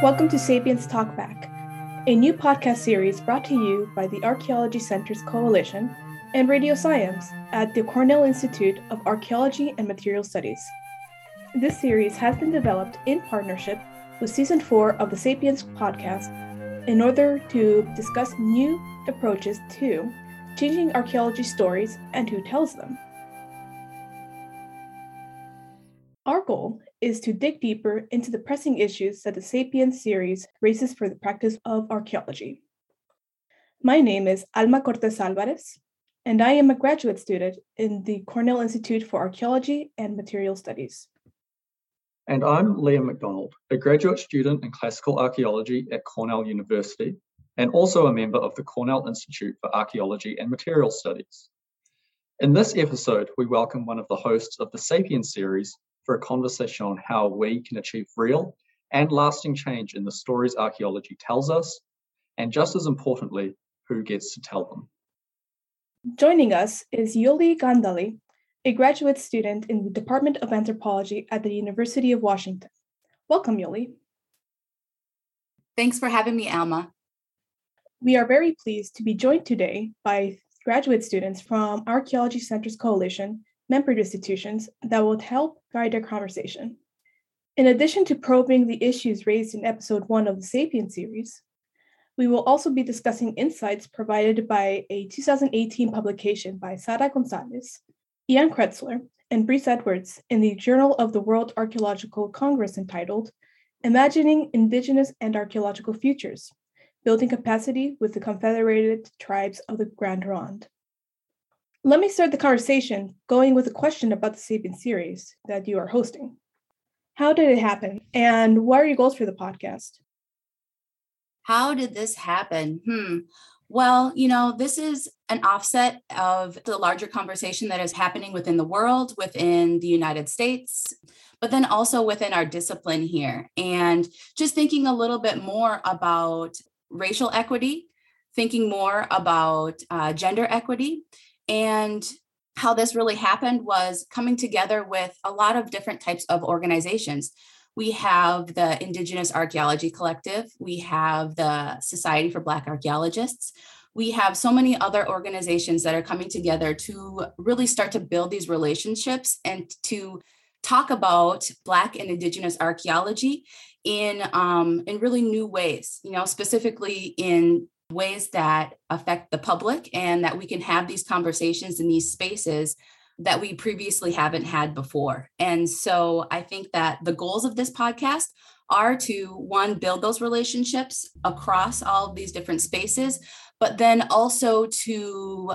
Welcome to Sapiens Talkback, a new podcast series brought to you by the Archaeology Centers Coalition and Radio Science at the Cornell Institute of Archaeology and Material Studies. This series has been developed in partnership with Season 4 of the Sapiens podcast in order to discuss new approaches to changing archaeology stories and who tells them. Our goal is to dig deeper into the pressing issues that the Sapiens series raises for the practice of archaeology. My name is Alma Cortez Alvarez, and I am a graduate student in the Cornell Institute for Archaeology and Material Studies. And I'm Liam McDonald, a graduate student in classical archaeology at Cornell University, and also a member of the Cornell Institute for Archaeology and Material Studies. In this episode, we welcome one of the hosts of the Sapiens series, for a conversation on how we can achieve real and lasting change in the stories archaeology tells us, and just as importantly, who gets to tell them. Joining us is Yoli Ngandali, a graduate student in the Department of Anthropology at the University of Washington. Welcome, Yoli. Thanks for having me, Alma. We are very pleased to be joined today by graduate students from Archaeology Centers Coalition member institutions that will help guide our conversation. In addition to probing the issues raised in episode one of the Sapien series, we will also be discussing insights provided by a 2018 publication by Sara Gonzalez, Ian Kretzler, and Briece Edwards in the Journal of the World Archaeological Congress entitled Imagining Indigenous and Archaeological Futures Building Capacity with the Confederated Tribes of the Grand Ronde. Let me start the conversation going with a question about the Sapien series that you are hosting. How did it happen? And what are your goals for the podcast? How did this happen? Hmm. Well, you know, this is an offset of the larger conversation that is happening within the world, within the United States, but then also within our discipline here. And just thinking a little bit more about racial equity, thinking more about uh, gender equity, and how this really happened was coming together with a lot of different types of organizations. We have the Indigenous Archaeology Collective, we have the Society for Black Archaeologists. We have so many other organizations that are coming together to really start to build these relationships and to talk about Black and Indigenous archaeology in um, in really new ways. You know, specifically in ways that affect the public and that we can have these conversations in these spaces that we previously haven't had before. And so I think that the goals of this podcast are to one build those relationships across all of these different spaces but then also to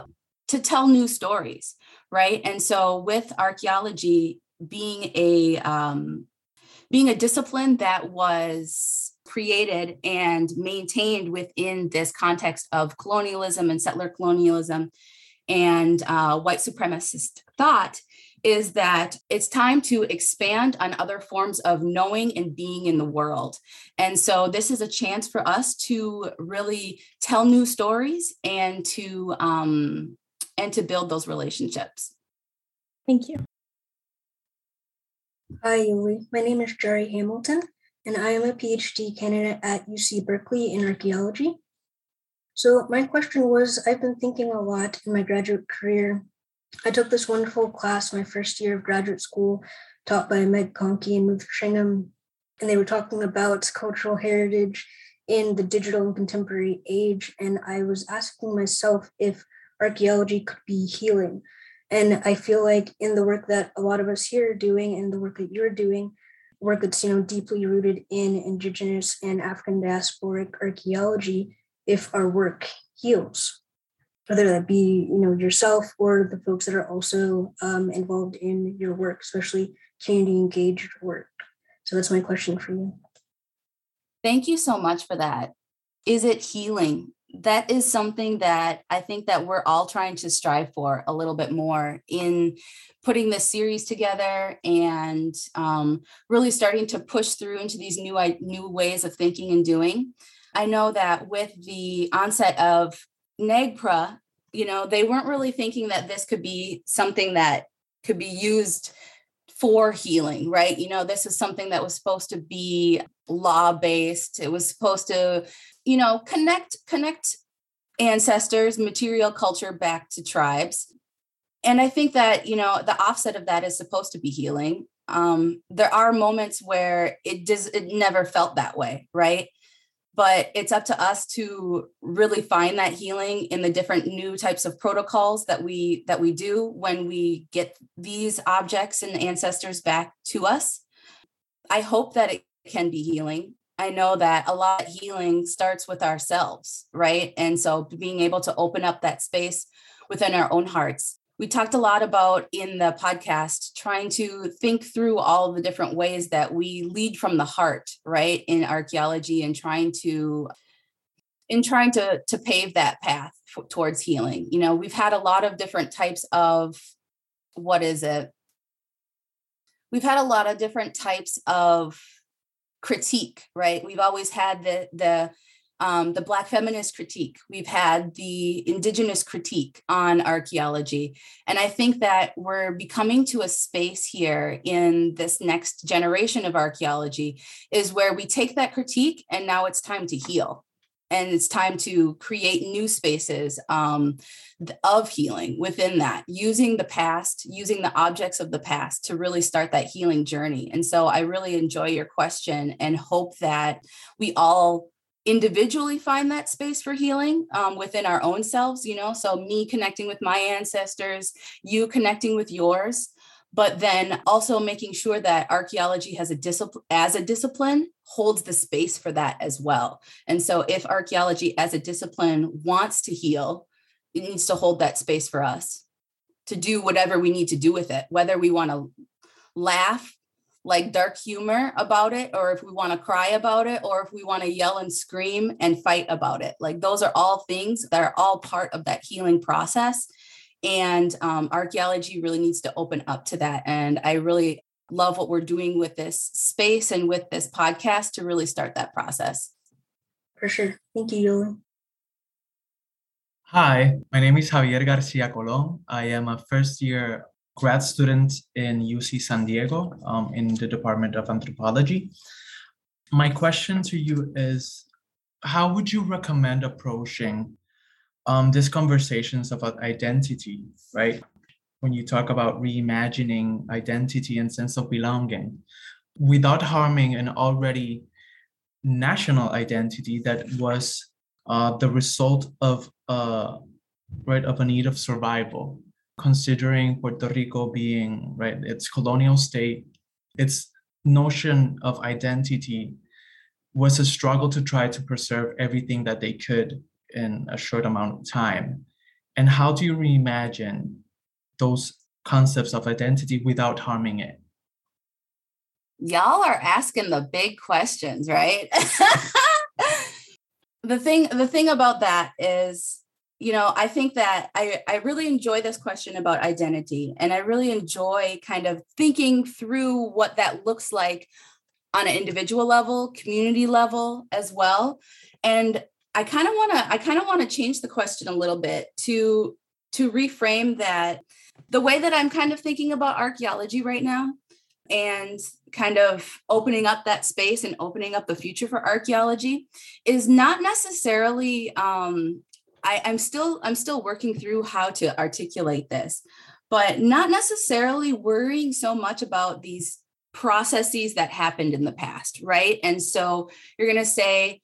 to tell new stories right and so with archaeology being a um, being a discipline that was created and maintained within this context of colonialism and settler colonialism and uh, white supremacist thought is that it's time to expand on other forms of knowing and being in the world. And so this is a chance for us to really tell new stories and to um, and to build those relationships. Thank you. Hi, Yoli. My name is Jerry Hamilton and I am a PhD candidate at UC Berkeley in archaeology. So, my question was I've been thinking a lot in my graduate career. I took this wonderful class my first year of graduate school, taught by Meg Conkey and Ruth Tringham, and they were talking about cultural heritage in the digital and contemporary age. And I was asking myself if archaeology could be healing. And I feel like in the work that a lot of us here are doing and the work that you're doing, work that's you know deeply rooted in indigenous and African diasporic archaeology if our work heals, whether that be you know yourself or the folks that are also um, involved in your work, especially community engaged work. So that's my question for you. Thank you so much for that. Is it healing? That is something that I think that we're all trying to strive for a little bit more in putting this series together and um, really starting to push through into these new new ways of thinking and doing. I know that with the onset of NAGPRA, you know, they weren't really thinking that this could be something that could be used for healing, right? You know, this is something that was supposed to be law based. It was supposed to, you know, connect connect ancestors, material culture back to tribes. And I think that, you know, the offset of that is supposed to be healing. Um, there are moments where it does it never felt that way, right? But it's up to us to really find that healing in the different new types of protocols that we that we do when we get these objects and ancestors back to us. I hope that it can be healing. I know that a lot of healing starts with ourselves, right? And so being able to open up that space within our own hearts. We talked a lot about in the podcast trying to think through all the different ways that we lead from the heart, right? In archaeology and trying to in trying to to pave that path towards healing. You know, we've had a lot of different types of what is it? We've had a lot of different types of critique, right? We've always had the the um, the Black feminist critique. We've had the indigenous critique on archaeology. And I think that we're becoming to a space here in this next generation of archaeology is where we take that critique and now it's time to heal and it's time to create new spaces um, of healing within that using the past using the objects of the past to really start that healing journey. And so i really enjoy your question and hope that we all individually find that space for healing um, within our own selves you know? So me connecting with my ancestors you connecting with yours but then also making sure that archaeology has a discipline as a discipline holds the space for that as well. And so if archaeology as a discipline wants to heal, it needs to hold that space for us to do whatever we need to do with it, whether we want to laugh like dark humor about it, or if we want to cry about it, or if we want to yell and scream and fight about it. Like those are all things that are all part of that healing process. And um, archaeology really needs to open up to that. And I really love what we're doing with this space and with this podcast to really start that process. For sure. Thank you, Yolan. Hi, my name is Javier Garcia Colon. I am a first year grad student in UC San Diego um, in the Department of Anthropology. My question to you is How would you recommend approaching um, these conversations about identity, right? when you talk about reimagining identity and sense of belonging without harming an already national identity that was uh, the result of uh, right of a need of survival considering puerto rico being right its colonial state its notion of identity was a struggle to try to preserve everything that they could in a short amount of time and how do you reimagine those concepts of identity without harming it? Y'all are asking the big questions, right? the thing the thing about that is you know i think that I, I really enjoy this question about identity and i really enjoy kind of thinking through what that looks like on an individual level community level as well and i kind of want to i kind of want to change the question a little bit to to reframe that the way that I'm kind of thinking about archaeology right now and kind of opening up that space and opening up the future for archaeology is not necessarily um, I, I'm still I'm still working through how to articulate this, but not necessarily worrying so much about these processes that happened in the past, right? And so you're going to say,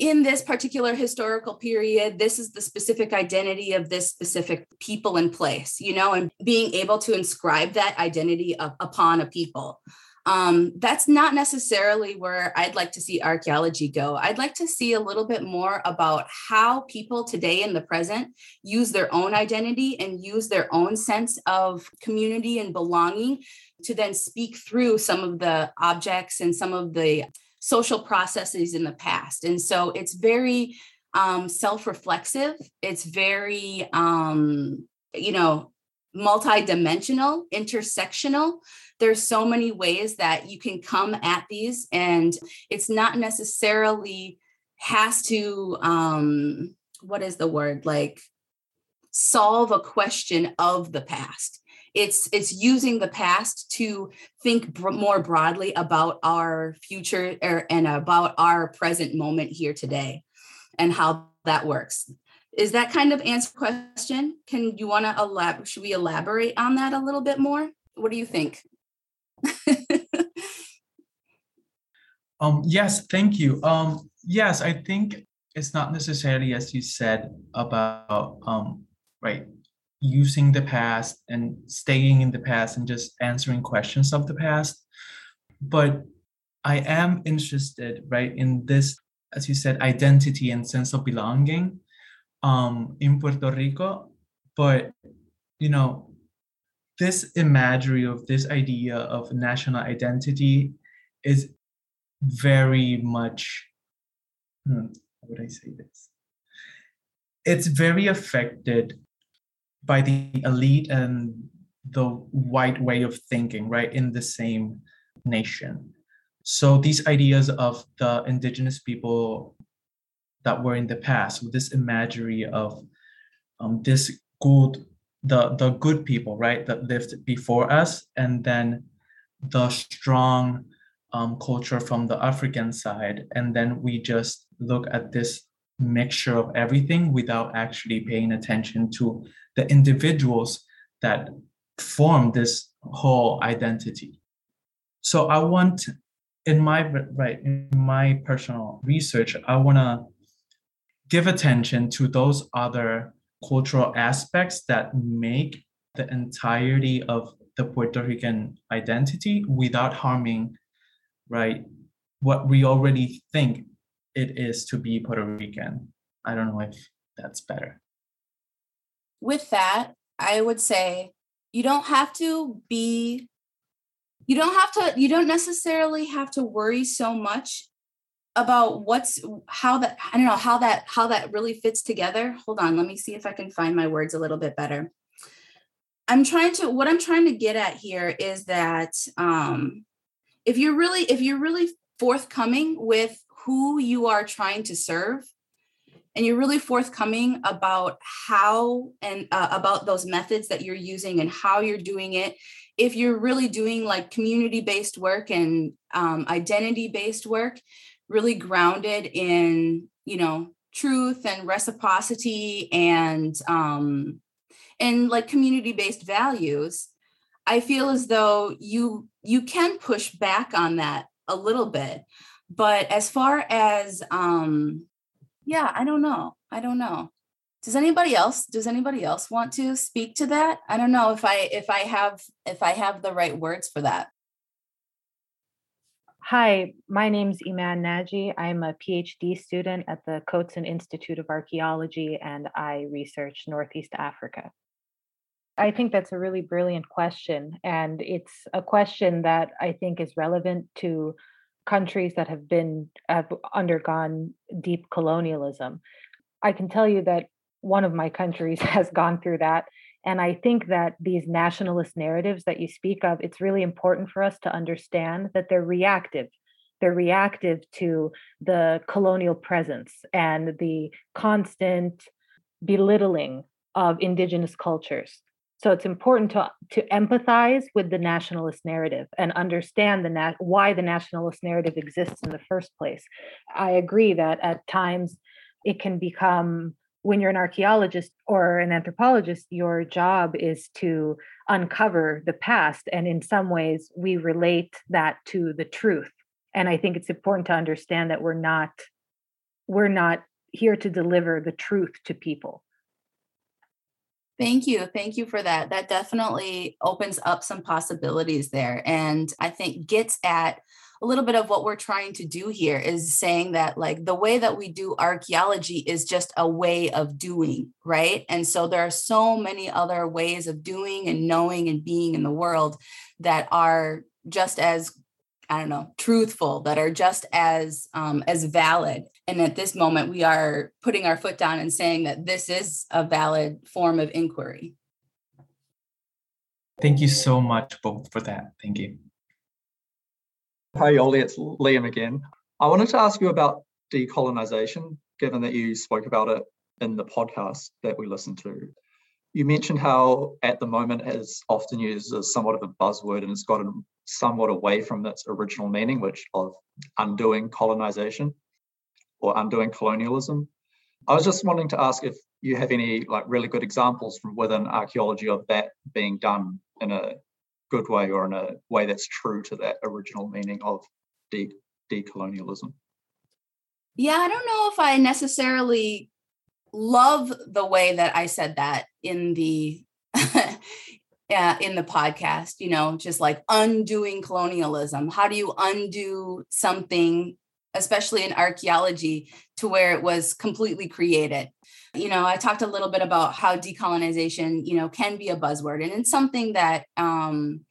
in this particular historical period, this is the specific identity of this specific people and place, you know, and being able to inscribe that identity up upon a people. Um, that's not necessarily where I'd like to see archaeology go. I'd like to see a little bit more about how people today in the present use their own identity and use their own sense of community and belonging to then speak through some of the objects and some of the social processes in the past. And so it's very um, self reflexive, it's very, um, you know, multidimensional, intersectional. There's so many ways that you can come at these, and it's not necessarily has to, um, what is the word, like solve a question of the past it's it's using the past to think br- more broadly about our future er, and about our present moment here today and how that works. Is that kind of answer question? Can you want to elaborate should we elaborate on that a little bit more? What do you think? Um yes thank you. Um yes i think it's not necessarily as you said about um right using the past and staying in the past and just answering questions of the past. But I am interested, right, in this, as you said, identity and sense of belonging um, in Puerto Rico. But, you know, this imagery of this idea of national identity is very much, hmm, how would I say this? It's very affected by the elite and the white way of thinking, right, in the same nation. So these ideas of the indigenous people that were in the past, with this imagery of um, this good, the the good people, right, that lived before us, and then the strong um, culture from the African side, and then we just look at this mixture of everything without actually paying attention to the individuals that form this whole identity. So I want in my right in my personal research, I want to give attention to those other cultural aspects that make the entirety of the Puerto Rican identity without harming right what we already think it is to be Puerto Rican. I don't know if that's better. With that, I would say you don't have to be you don't have to you don't necessarily have to worry so much about what's how that I don't know how that how that really fits together. Hold on, let me see if I can find my words a little bit better. I'm trying to what I'm trying to get at here is that um if you're really if you're really forthcoming with who you are trying to serve and you're really forthcoming about how and uh, about those methods that you're using and how you're doing it. If you're really doing like community based work and um, identity based work really grounded in you know truth and reciprocity and um and like community based values i feel as though you you can push back on that a little bit. But as far as um yeah i don't know i don't know does anybody else does anybody else want to speak to that i don't know if i if i have if i have the right words for that Hi, my name's Iman Naji. I'm a PhD student at the Cotsen Institute of Archaeology, and I research Northeast Africa. I think that's a really brilliant question. And it's a question that I think is relevant to countries that have been have undergone deep colonialism. I can tell you that one of my countries has gone through that. And I think that these nationalist narratives that you speak of, it's really important for us to understand that they're reactive. They're reactive to the colonial presence and the constant belittling of indigenous cultures. So it's important to to empathize with the nationalist narrative and understand the nat- why the nationalist narrative exists in the first place. I agree that at times it can become when you're an archaeologist or an anthropologist, your job is to uncover the past. And in some ways, we relate that to the truth. And I think it's important to understand that we're not we're not here to deliver the truth to people Thank you. Thank you for that. That definitely opens up some possibilities there. And I think gets at a little bit of what we're trying to do here is saying that like the way that we do archaeology is just a way of doing, right? And so there are so many other ways of doing and knowing and being in the world that are just as I don't know, truthful, that are just as um, as valid. And at this moment, we are putting our foot down and saying that this is a valid form of inquiry. Thank you so much both for that. Thank you. Hi, Yoli, it's Liam again. I wanted to ask you about decolonization, given that you spoke about it in the podcast that we listened to. You mentioned how at the moment is often used as somewhat of a buzzword and it's gotten somewhat away from its original meaning, which of undoing colonization or undoing colonialism. I was just wanting to ask if you have any like really good examples from within archaeology of that being done in a good way or in a way that's true to that original meaning of de- decolonialism. Yeah, I don't know if I necessarily love the way that I said that in the uh, in the podcast. You know, just like undoing colonialism. How do you undo something, especially in archaeology, to where it was completely created? You know, I talked a little bit about how decolonization, you know, can be a buzzword, and it's something that, um,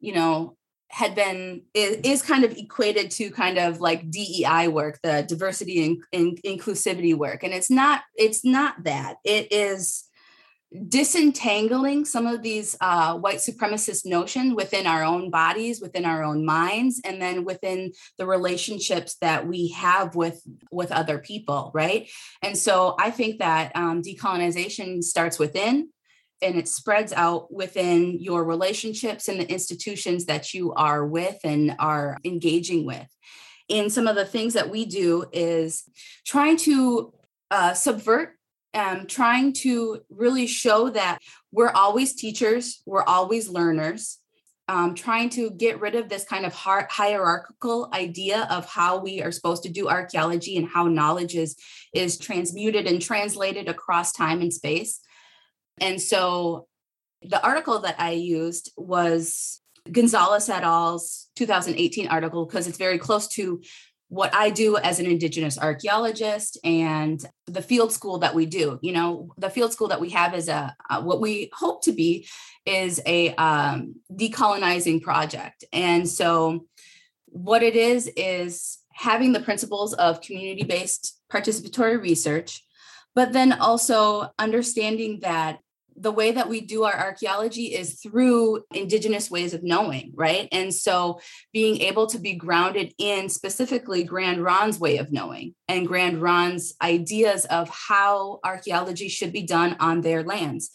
you know, had been is, kind of equated to kind of like DEI work, the diversity and, and inclusivity work, and it's not. It's not that. It is disentangling some of these uh, white supremacist notions within our own bodies within our own minds and then within the relationships that we have with with other people right and so i think that um, decolonization starts within and it spreads out within your relationships and the institutions that you are with and are engaging with. And some of the things that we do is trying to uh, subvert, um, trying to really show that we're always teachers, we're always learners. Um, trying to get rid of this kind of hierarchical idea of how we are supposed to do archaeology and how knowledge is is transmuted and translated across time and space and so the article that I used was Gonzalez et al.'s 2018 article because it's very close to what I do as an Indigenous archaeologist and the field school that we do. You know, the field school that we have is a, what we hope to be is a um, decolonizing project. And so, what it is is having the principles of community based participatory research but then also understanding that the way that we do our archaeology is through indigenous ways of knowing right? And so being able to be grounded in specifically Grand Ronde's way of knowing and Grand Ronde's ideas of how archaeology should be done on their lands.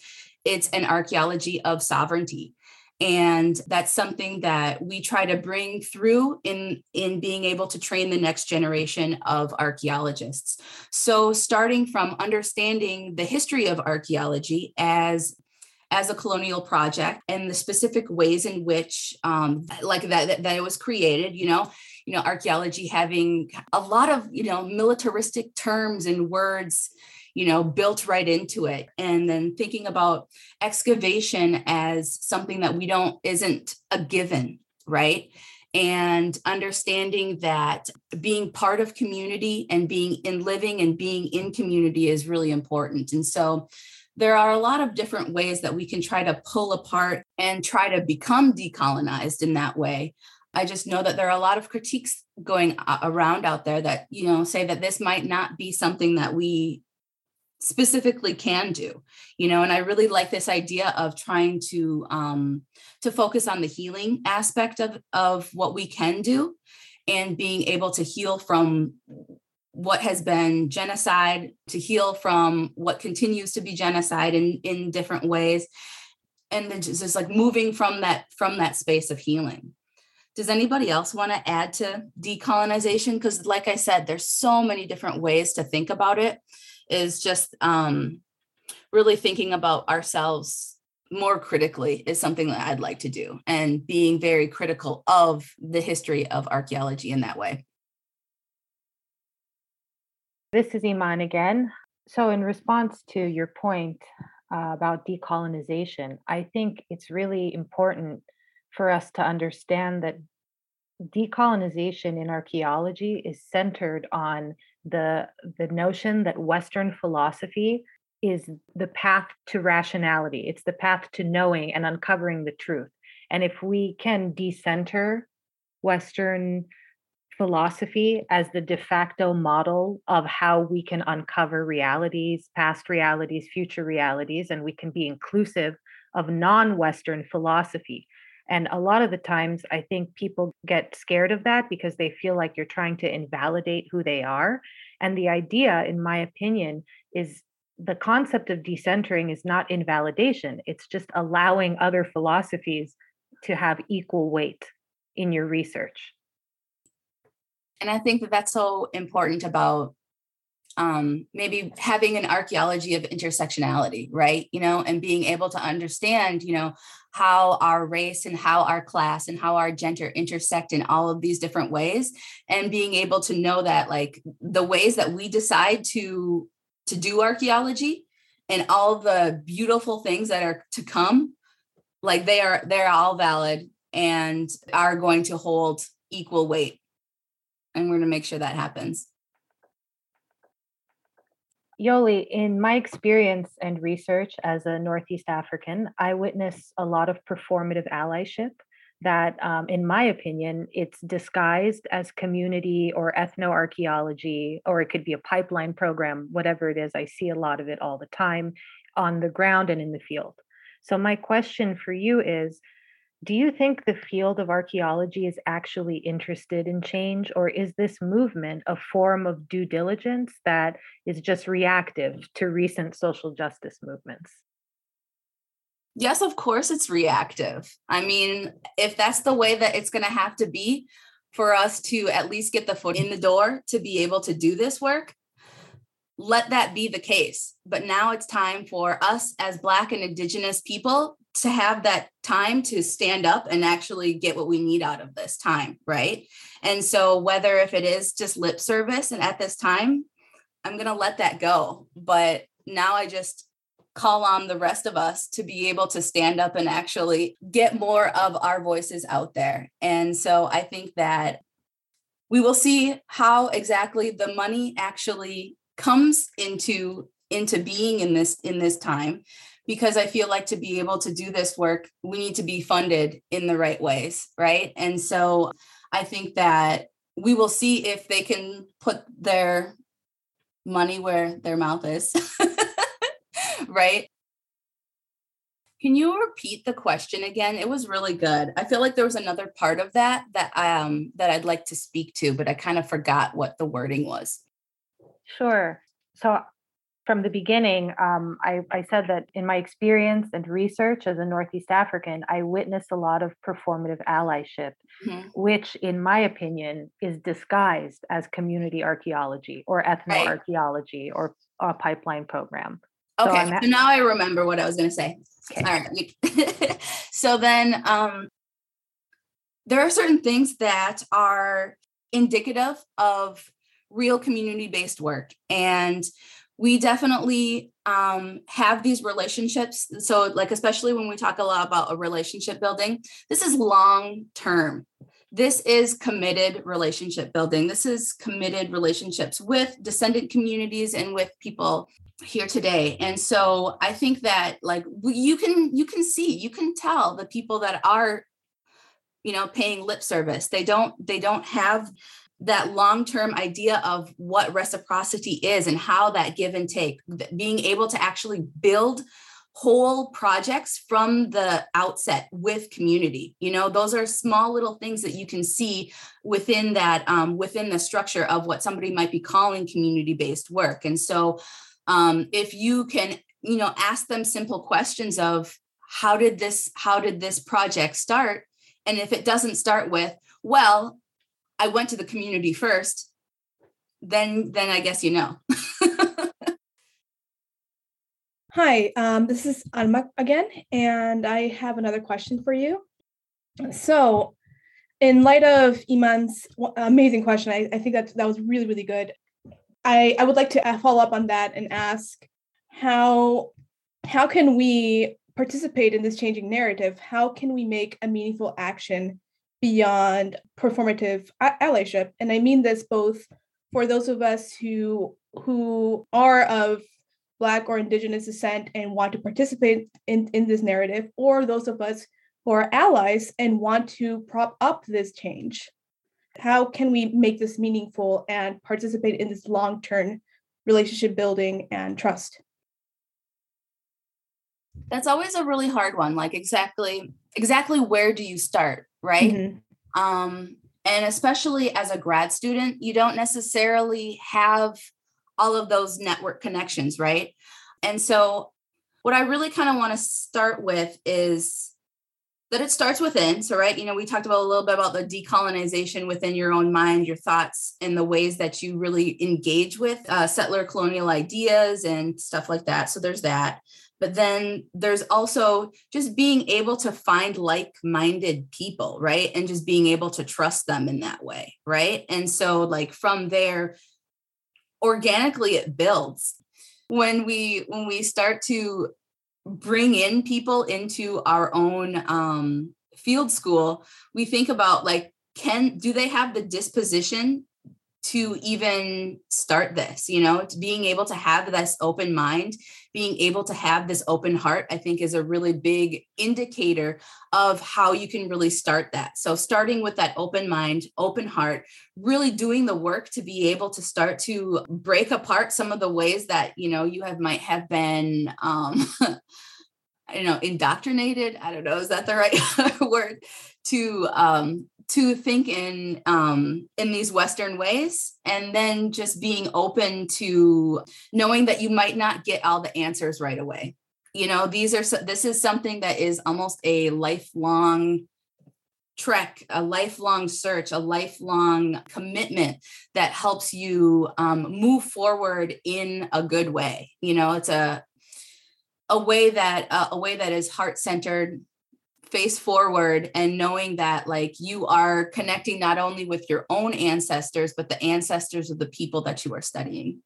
It's an archaeology of sovereignty and that's something that we try to bring through in in being able to train the next generation of archaeologists. So starting from understanding the history of archaeology as as a colonial project and the specific ways in which um, like that, that that it was created you know you know archaeology having a lot of you know militaristic terms and words you know, built right into it. And then thinking about excavation as something that we don't, isn't a given, right? And understanding that being part of community and being in living and being in community is really important. And so, there are a lot of different ways that we can try to pull apart and try to become decolonized in that way. I just know that there are a lot of critiques going around out there that, you know, say that this might not be something that we specifically can do you know and i really like this idea of trying to um to focus on the healing aspect of of what we can do and being able to heal from what has been genocide to heal from what continues to be genocide in in different ways and just, just like moving from that from that space of healing. Does anybody else want to add to decolonization? Because like i said there's so many different ways to think about it is just um, really thinking about ourselves more critically is something that I'd like to do and being very critical of the history of archaeology in that way. This is Iman again. So, in response to your point uh, about decolonization, I think it's really important for us to understand that decolonization in archaeology is centered on the the notion that western philosophy is the path to rationality. It's the path to knowing and uncovering the truth. And if we can decenter western philosophy as the de facto model of how we can uncover realities past realities future realities and we can be inclusive of non-western philosophy and a lot of the times, I think people get scared of that because they feel like you're trying to invalidate who they are. And the idea, in my opinion, is the concept of decentering is not invalidation, it's just allowing other philosophies to have equal weight in your research. And I think that that's so important about um, maybe having an archaeology of intersectionality, right? You know, and being able to understand, you know, how our race and how our class and how our gender intersect in all of these different ways, and being able to know that, like, the ways that we decide to to do archaeology and all the beautiful things that are to come, like they are they're all valid and are going to hold equal weight, and we're going to make sure that happens. Yoli, in my experience and research as a Northeast African, I witness a lot of performative allyship that, um, in my opinion, it's disguised as community or ethnoarchaeology, or it could be a pipeline program, whatever it is. I see a lot of it all the time on the ground and in the field. So, my question for you is do you think the field of archaeology is actually interested in change, or is this movement a form of due diligence that is just reactive to recent social justice movements? Yes, of course, it's reactive. I mean, if that's the way that it's going to have to be for us to at least get the foot in the door to be able to do this work, let that be the case. But now it's time for us as Black and Indigenous people to have that time to stand up and actually get what we need out of this time, right? And so, whether if it is just lip service, and at this time, I'm going to let that go. But now I just call on the rest of us to be able to stand up and actually get more of our voices out there. And so, I think that we will see how exactly the money actually comes into into being in this in this time because I feel like to be able to do this work, we need to be funded in the right ways, right? And so I think that we will see if they can put their money where their mouth is, right? Can you repeat the question again? It was really good. I feel like there was another part of that that um that I'd like to speak to, but I kind of forgot what the wording was. Sure. So from the beginning, um, I, I, said that in my experience and research as a Northeast African, I witnessed a lot of performative allyship, mm-hmm. which, in my opinion, is disguised as community archaeology or ethnoarchaeology right. or a pipeline program. Okay, so, so, now I remember what I was going to say. Okay. All right. so then um, there are certain things that are indicative of real community based work. And we definitely um, have these relationships. So, like, especially when we talk a lot about a relationship building, this is long term. This is committed relationship building. This is committed relationships with descendant communities and with people here today. And so I think that like you can you can see, you can tell the people that are you know paying lip service. They don't they don't have that long term idea of what reciprocity is and how that give and take, being able to actually build whole projects from the outset with community. You know those are small little things that you can see within that um, within the structure of what somebody might be calling community based work. And so um, if you can you know ask them simple questions of how did this how did this project start? And if it doesn't start with well I went to the community first, then then I guess you know. Hi, um, this is Alma again, and I have another question for you. So, in light of Iman's amazing question, I, I think that that was really, really good. I, I would like to uh, follow up on that and ask how how can we participate in this changing narrative? How can we make a meaningful action beyond performative allyship and i mean this both for those of us who who are of black or indigenous descent and want to participate in, in this narrative or those of us who are allies and want to prop up this change. How can we make this meaningful and participate in this long-term relationship building and trust? That's always a really hard one like exactly exactly where do you start right? Mm-hmm. Um, and especially as a grad student, you don't necessarily have all of those network connections, right? And so, what I really kind of want to start with is that it starts within. So, right, you know, we talked about a little bit about the decolonization within your own mind, your thoughts, and the ways that you really engage with uh, settler colonial ideas and stuff like that. So, there's that. But then there's also just being able to find like minded people, right? And just being able to trust them in that way, right? And so, like, from there, organically it builds when we when we start to bring in people into our own um, field school, we think about like, can do they have the disposition to even start this you know being able to have this open mind being able to have this open heart i think is a really big indicator of how you can really start that. So starting with that open mind open heart really doing the work to be able to start to break apart some of the ways that you know you have might have been um I don't know, indoctrinated. I don't know, is that the right word? To um, to think in um, in these Western ways, and then just being open to knowing that you might not get all the answers right away. You know, these are so, this is something that is almost a lifelong trek, a lifelong search, a lifelong commitment that helps you um, move forward in a good way. You know, it's a a way that uh, a way that is heart centered face forward and knowing that like you are connecting not only with your own ancestors but the ancestors of the people that you are studying.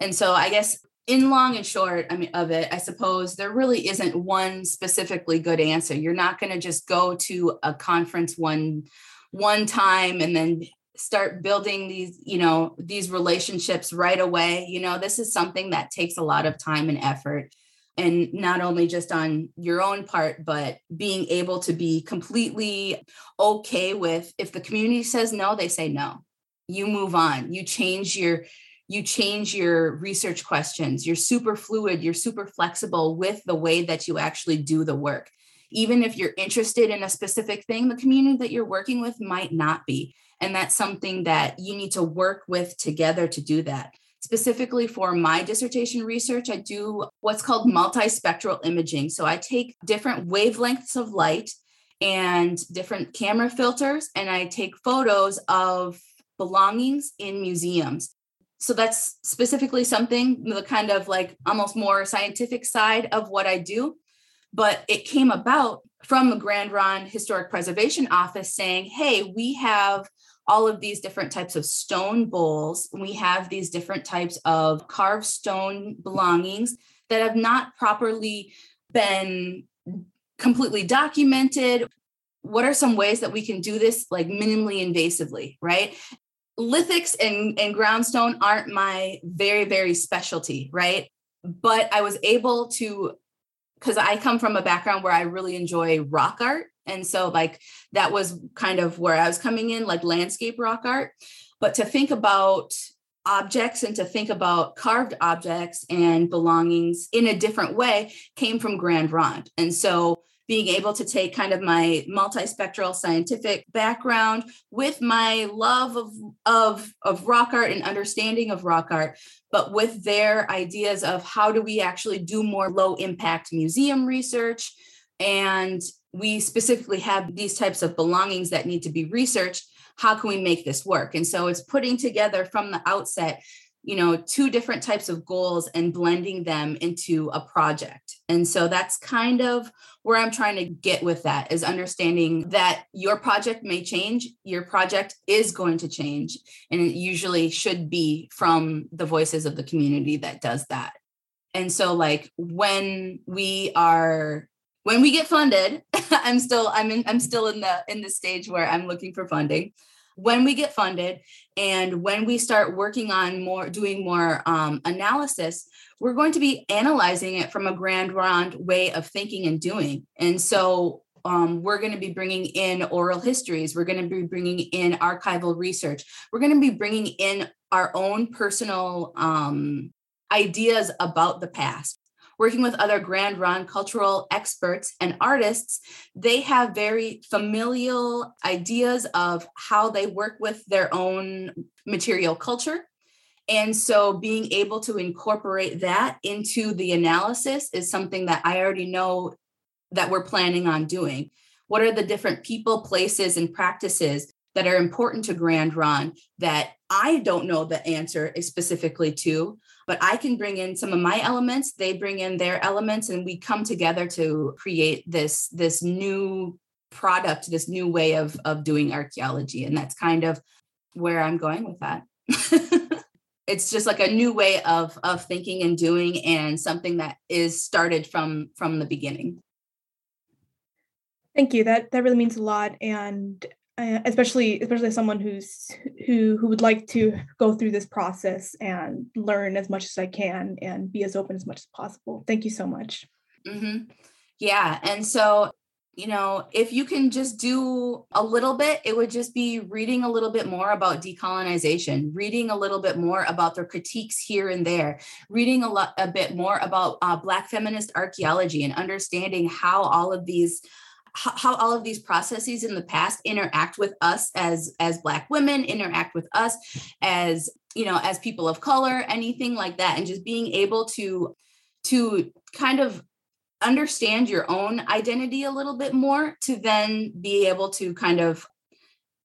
And so i guess in long and short i mean of it i suppose there really isn't one specifically good answer. You're not going to just go to a conference one one time and then start building these you know these relationships right away. You know this is something that takes a lot of time and effort and not only just on your own part but being able to be completely okay with if the community says no they say no. You move on. You change your you change your research questions. You're super fluid. You're super flexible with the way that you actually do the work. Even if you're interested in a specific thing the community that you're working with might not be. And that's something that you need to work with together to do that specifically for my dissertation research, I do what's called multispectral imaging. So I take different wavelengths of light and different camera filters, and I take photos of belongings in museums. So that's specifically something, the kind of like almost more scientific side of what I do. But it came about from the Grand Ronde Historic Preservation Office saying, hey, we have all of these different types of stone bowls. We have these different types of carved stone belongings that have not properly been completely documented. What are some ways that we can do this like minimally invasively, right? Lithics and, and groundstone aren't my very, very specialty, right? But I was able to, because I come from a background where I really enjoy rock art and so, like, that was kind of where I was coming in, like landscape rock art. But to think about objects and to think about carved objects and belongings in a different way came from Grand Ronde. And so, being able to take kind of my multispectral scientific background with my love of, of, of rock art and understanding of rock art, but with their ideas of how do we actually do more low impact museum research and we specifically have these types of belongings that need to be researched. How can we make this work? And so it's putting together from the outset you know two different types of goals and blending them into a project. And so that's kind of where i'm trying to get with that is understanding that your project may change your project is going to change and it usually should be from the voices of the community that does that. And so like when we are when we get funded i'm still i'm in i'm still in the in the stage where i'm looking for funding. When we get funded and when we start working on more doing more um, analysis we're going to be analyzing it from a grand ronde way of thinking and doing. And so um, we're going to be bringing in oral histories. We're going to be bringing in archival research. We're going to be bringing in our own personal um, ideas about the past working with other Grand Ronde cultural experts and artists, they have very familial ideas of how they work with their own material culture And so being able to incorporate that into the analysis is something that I already know that we're planning on doing. What are the different people, places, and practices that are important to Grand Ronde that I don't know the answer specifically to, but I can bring in some of my elements, they bring in their elements, and we come together to create this, this new product, this new way of, of doing archaeology. And that's kind of where I'm going with that. it's just like a new way of of thinking and doing and something that is started from from the beginning thank you that that really means a lot and uh, especially especially someone who's who who would like to go through this process and learn as much as i can and be as open as much as possible thank you so much mm-hmm. yeah and so you know, if you can just do a little bit, it would just be reading a little bit more about decolonization, reading a little bit more about their critiques here and there, reading a lot, a bit more about uh, Black feminist archaeology and understanding how all of these how all of these processes in the past interact with us as as black women interact with us as you know as people of color anything like that. And just being able to to kind of understand your own identity a little bit more to then be able to kind of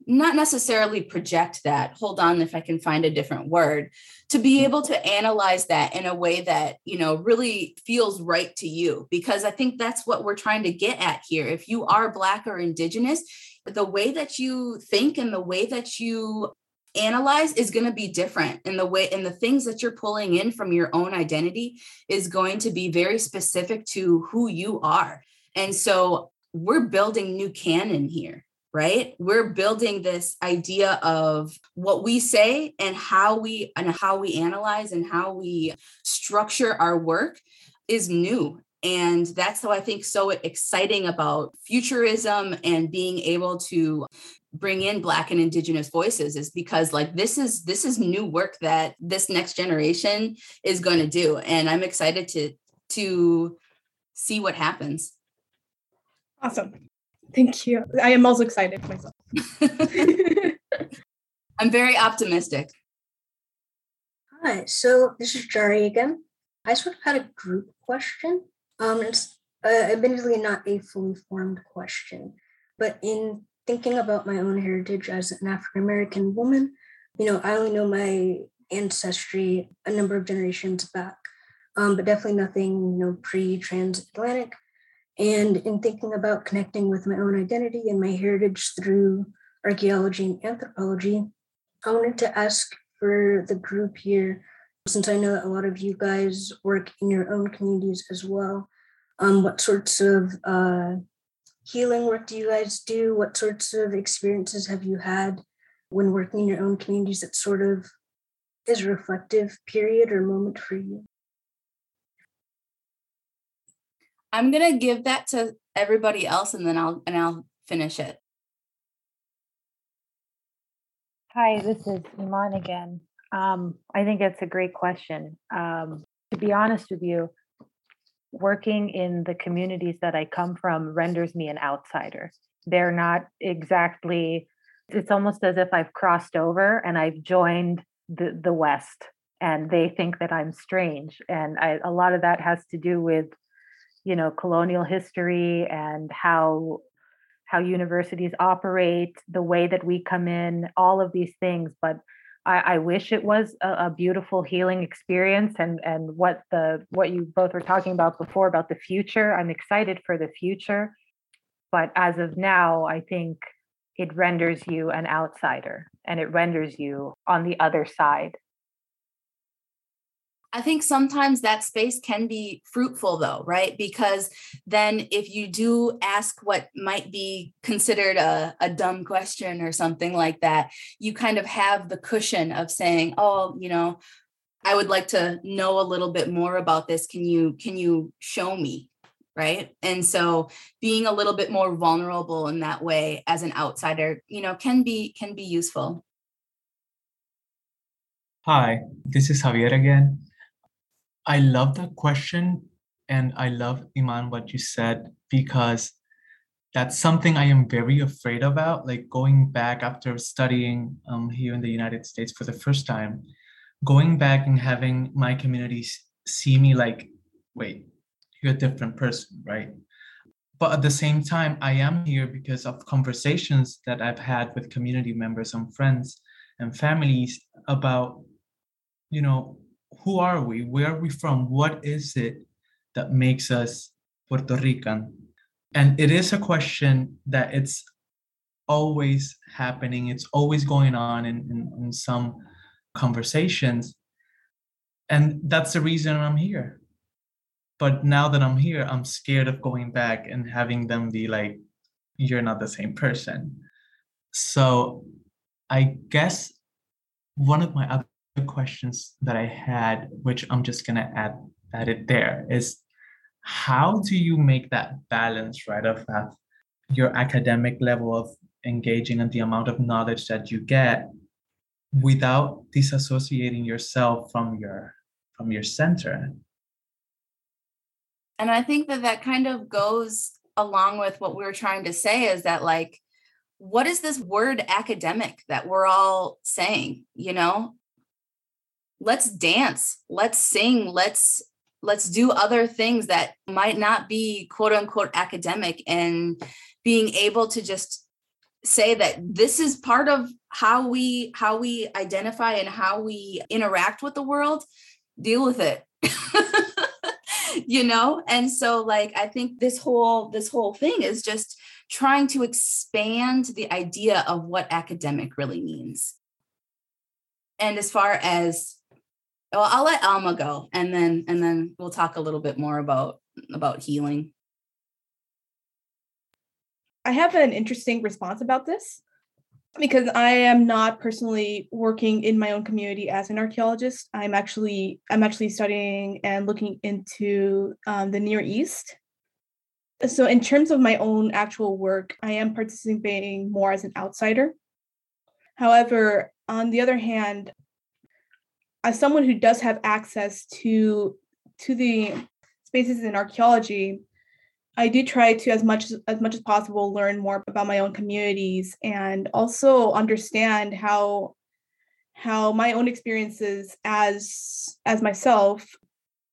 not necessarily project that hold on if i can find a different word to be mm-hmm. able to analyze that in a way that you know really feels right to you. Because i think that's what we're trying to get at here. If you are black or indigenous the way that you think and the way that you analyze is going to be different. And the way and the things that you're pulling in from your own identity is going to be very specific to who you are. And so we're building new canon here right? We're building this idea of what we say and how we and how we analyze and how we structure our work is new. And that's how i think so exciting about futurism and being able to bring in black and indigenous voices is because like this is this is new work that this next generation is going to do. And i'm excited to to see what happens. Awesome thank you. I am also excited myself. I'm very optimistic. Hi so this is jari again. I sort of had a group question. Um it's uh, admittedly not a fully formed question but in thinking about my own heritage as an African American woman, you know, I only know my ancestry a number of generations back, um, but definitely nothing, you know, pre transatlantic. And in thinking about connecting with my own identity and my heritage through archaeology and anthropology, I wanted to ask for the group here, since I know that a lot of you guys work in your own communities as well, um, what sorts of uh, healing work do you guys do? What sorts of experiences have you had when working in your own communities that sort of is a reflective period or moment for you? I'm gonna give that to everybody else and then I'll and I'll finish it. Hi, this is Iman again. Um, I think it's a great question. Um, to be honest with you, working in the communities that I come from renders me an outsider. They're not exactly, it's almost as if I've crossed over and I've joined the, the West and they think that I'm strange. And I, a lot of that has to do with, you know, colonial history and how how universities operate, the way that we come in, all of these things. But I, I wish it was a, a, beautiful healing experience and and what the what you both were talking about before about the future. I'm excited for the future. But as of now, I think it renders you an outsider and it renders you on the other side I think sometimes that space can be fruitful though, right? Because then if you do ask what might be considered a, a dumb question or something like that, you kind of have the cushion of saying, oh, you know, I would like to know a little bit more about this. Can you can you show me? Right. And so being a little bit more vulnerable in that way as an outsider, you know, can be can be useful. Hi, this is Javier again. I love that question. And I love, Iman, what you said, because that's something I am very afraid about. Like going back after studying um, here in the United States for the first time, going back and having my communities see me like, wait, you're a different person, right? But at the same time, I am here because of conversations that I've had with community members and friends and families about, you know, who are we? Where are we from? What is it that makes us Puerto Rican? And it is a question that it's always happening, it's always going on in, in, in some conversations. And that's the reason I'm here. But now that I'm here, I'm scared of going back and having them be like, you're not the same person. So I guess one of my questions that I had, which I'm just gonna add add it there, is how do you make that balance, right, of that your academic level of engaging and the amount of knowledge that you get without disassociating yourself from your from your center? And i think that that kind of goes along with what we were trying to say is that like what is this word academic that we're all saying you know let's dance let's sing let's let's do other things that might not be quote unquote academic. And being able to just say that this is part of how we how we identify and how we interact with the world deal with it. You know? And so like i think this whole this whole thing is just trying to expand the idea of what academic really means. And as far as well i'll let alma go and then and then we'll talk a little bit more about about healing I have an interesting response about this because I am not personally working in my own community as an archaeologist. I'm actually I'm actually studying and looking into um, the Near East. So in terms of my own actual work, I am participating more as an outsider. However, on the other hand, as someone who does have access to to the spaces in archaeology, I do try to as much as much as possible learn more about my own communities and also understand how how my own experiences as as myself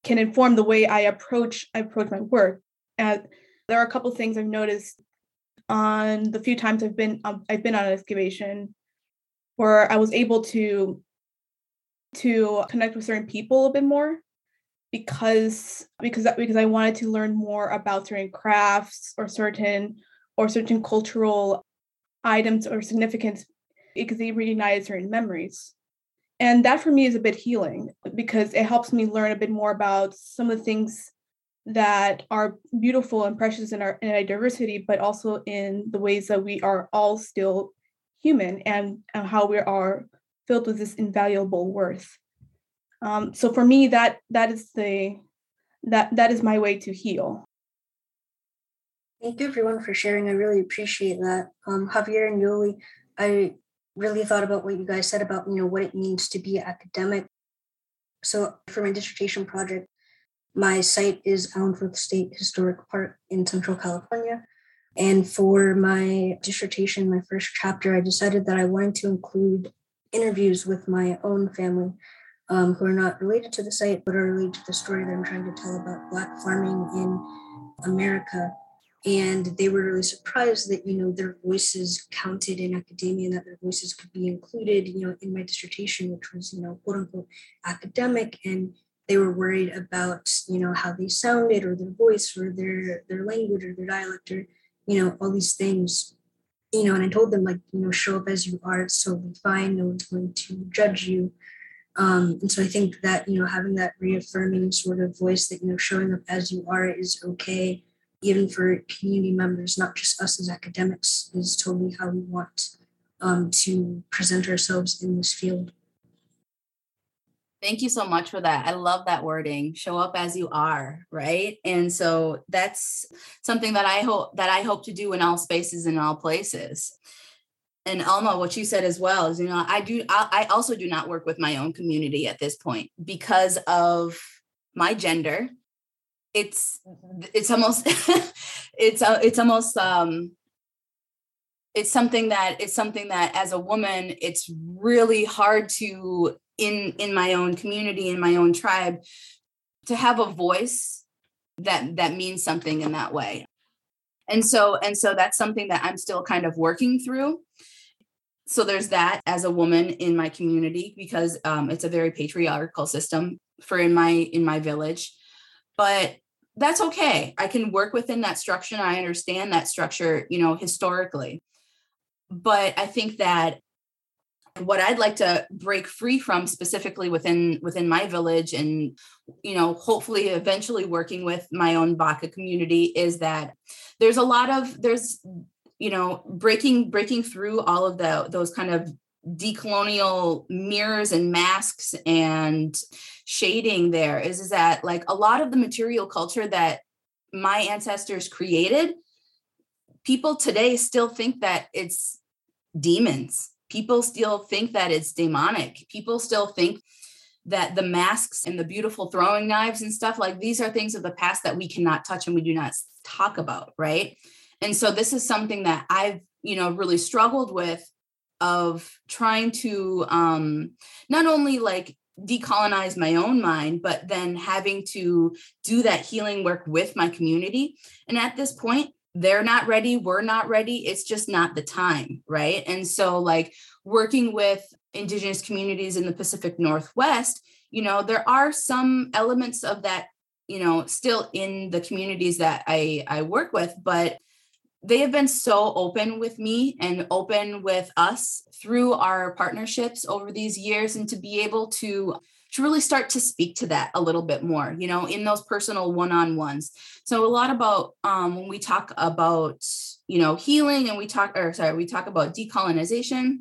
can inform the way I approach I approach my work. And there are a couple things I've noticed on the few times I've been um, I've been on an excavation where I was able to to connect with certain people a bit more because because because I wanted to learn more about certain crafts or certain or certain cultural items or significance because they reunited certain memories. And that for me is a bit healing because it helps me learn a bit more about some of the things that are beautiful and precious in our in our diversity, but also in the ways that we are all still human and, and how we are filled with this invaluable worth. Um, so for me, that that is the that that is my way to heal. Thank you everyone for sharing. I really appreciate that. Um, Javier and Yoli, I really thought about what you guys said about you know what it means to be academic. So for my dissertation project, my site is Allensworth State Historic Park in Central California. And for my dissertation, my first chapter, I decided that I wanted to include interviews with my own family um, who are not related to the site, but are related to the story that I'm trying to tell about Black farming in America. And they were really surprised that, you know, their voices counted in academia and that their voices could be included, you know, in my dissertation, which was, you know, quote unquote academic. And they were worried about, you know, how they sounded or their voice or their their language or their dialect or, you know, all these things you know, and I told them like, you know, show up as you are, it's totally fine. No one's going to judge you. Um, and so I think that, you know, having that reaffirming sort of voice that, you know, showing up as you are is okay, even for community members, not just us as academics, is totally how we want um, to present ourselves in this field. Thank you so much for that. I love that wording. Show up as you are, right? And so that's something that I hope that I hope to do in all spaces in all places and Alma, what you said as well is, you know, I do, I also do not work with my own community at this point because of my gender. It's, it's almost, it's, uh, it's almost, um, it's something that it's something that as a woman, it's really hard to in in my own community in my own tribe to have a voice that that means something in that way. And so and so that's something that i'm still kind of working through. So there's that as a woman in my community because um, it's a very patriarchal system for in my in my village. But that's okay. I can work within that structure and i understand that structure you know historically. But i think that what i'd like to break free from specifically within within my village and you know hopefully eventually working with my own baka community is that there's a lot of there's you know breaking breaking through all of the those kind of decolonial mirrors and masks and shading there is, is that like a lot of the material culture that my ancestors created people today still think that it's demons people still think that it's demonic. People still think that the masks and the beautiful throwing knives and stuff like these are things of the past that we cannot touch and we do not talk about right? And so this is something that i've you know really struggled with of trying to um not only like decolonize my own mind but then having to do that healing work with my community. And at this point they're not ready we're not ready it's just not the time right? And so like working with indigenous communities in the pacific northwest you know there are some elements of that you know still in the communities that i i work with but they have been so open with me and open with us through our partnerships over these years and to be able to to really start to speak to that a little bit more you know in those personal one-on-ones. So a lot about um, when we talk about you know healing and we talk or sorry we talk about decolonization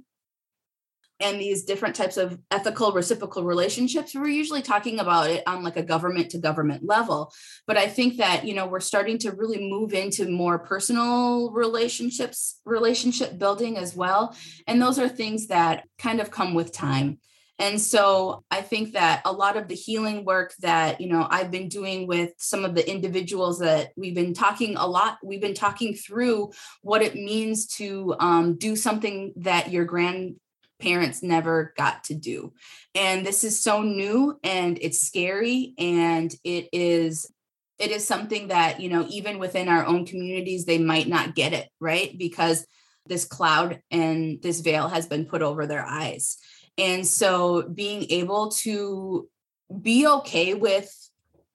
and these different types of ethical reciprocal relationships we're usually talking about it on like a government to government level. But i think that you know we're starting to really move into more personal relationships relationship building as well. And those are things that kind of come with time and so I think that a lot of the healing work that, you know, I've been doing with some of the individuals that we've been talking a lot, we've been talking through what it means to um, do something that your grandparents never got to do. And this is so new and it's scary and it is it is something that, you know, even within our own communities they might not get it, right? Because this cloud and this veil has been put over their eyes. And so being able to be okay with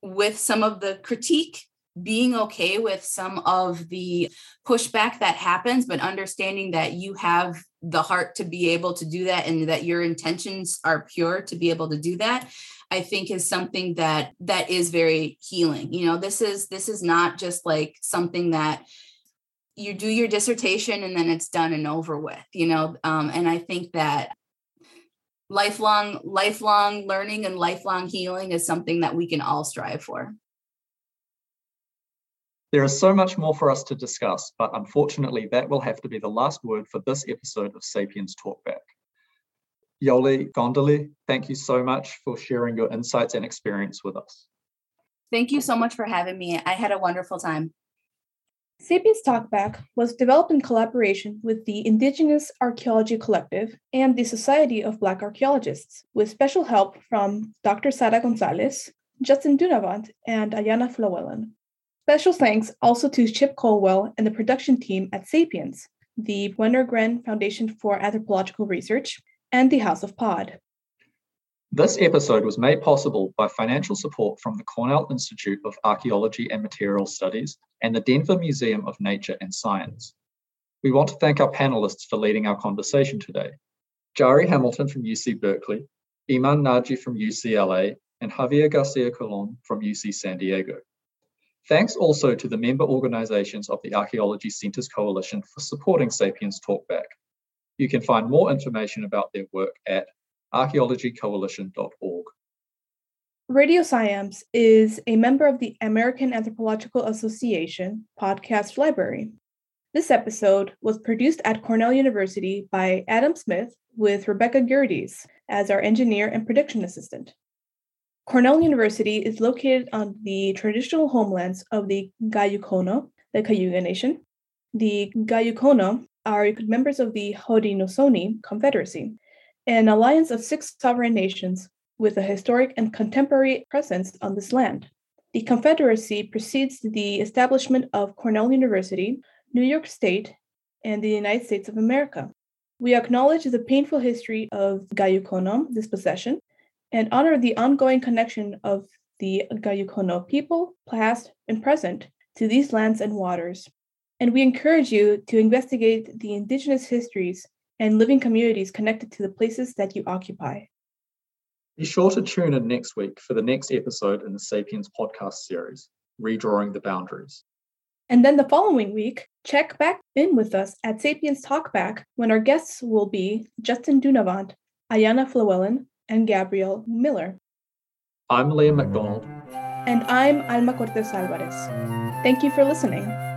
with some of the critique being okay with some of the pushback that happens, but understanding that you have the heart to be able to do that and that your intentions are pure to be able to do that i think is something that that is very healing. You know this is this is not just like something that you do your dissertation and then it's done and over with you know? Um, and i think that lifelong lifelong learning and lifelong healing is something that we can all strive for there is so much more for us to discuss, but unfortunately, that will have to be the last word for this episode of Sapiens Talkback. Yoli Ngandali, thank you so much for sharing your insights and experience with us. Thank you so much for having me. I had a wonderful time. Sapiens Talkback was developed in collaboration with the Indigenous Archaeology Collective and the Society of Black Archaeologists, with special help from Dr. Sara Gonzalez, Justin Dunavant, and Ayana Flewellen. Special thanks also to Chip Colwell and the production team at Sapiens, the Wenner-Gren Foundation for Anthropological Research, and the House of Pod. This episode was made possible by financial support from the Cornell Institute of Archaeology and Material Studies and the Denver Museum of Nature and Science. We want to thank our panelists for leading our conversation today. Jari Hamilton from UC Berkeley, Iman Naji from UCLA, and Javier Garcia Colon from UC San Diego. Thanks also to the member organizations of the Archaeology Centers Coalition for supporting Sapiens Talkback. You can find more information about their work at archaeologycoalition.org. Radio SciAms is a member of the American Anthropological Association podcast library. This episode was produced at Cornell University by Adam Smith with Rebecca Gerdes as our engineer and production assistant. Cornell University is located on the traditional homelands of the Gayogo̱hó:nǫ', the Cayuga Nation. The Gayogo̱hó:nǫ' are members of the Haudenosaunee Confederacy, an alliance of six sovereign nations with a historic and contemporary presence on this land. The Confederacy precedes the establishment of Cornell University, New York State, and the United States of America. We acknowledge the painful history of Gayogo̱hó:nǫ' dispossession and honor the ongoing connection of the Gayogo̱hó:nǫ' people, past and present, to these lands and waters. And we encourage you to investigate the indigenous histories and living communities connected to the places that you occupy. Be sure to tune in next week for the next episode in the Sapiens podcast series, Redrawing the Boundaries. And then the following week, check back in with us at Sapiens Talkback when our guests will be Justin Dunavant, Ayana Flewellen, and Gabrielle Miller. I'm Liam McDonald. And I'm Alma Cortez Alvarez. Thank you for listening.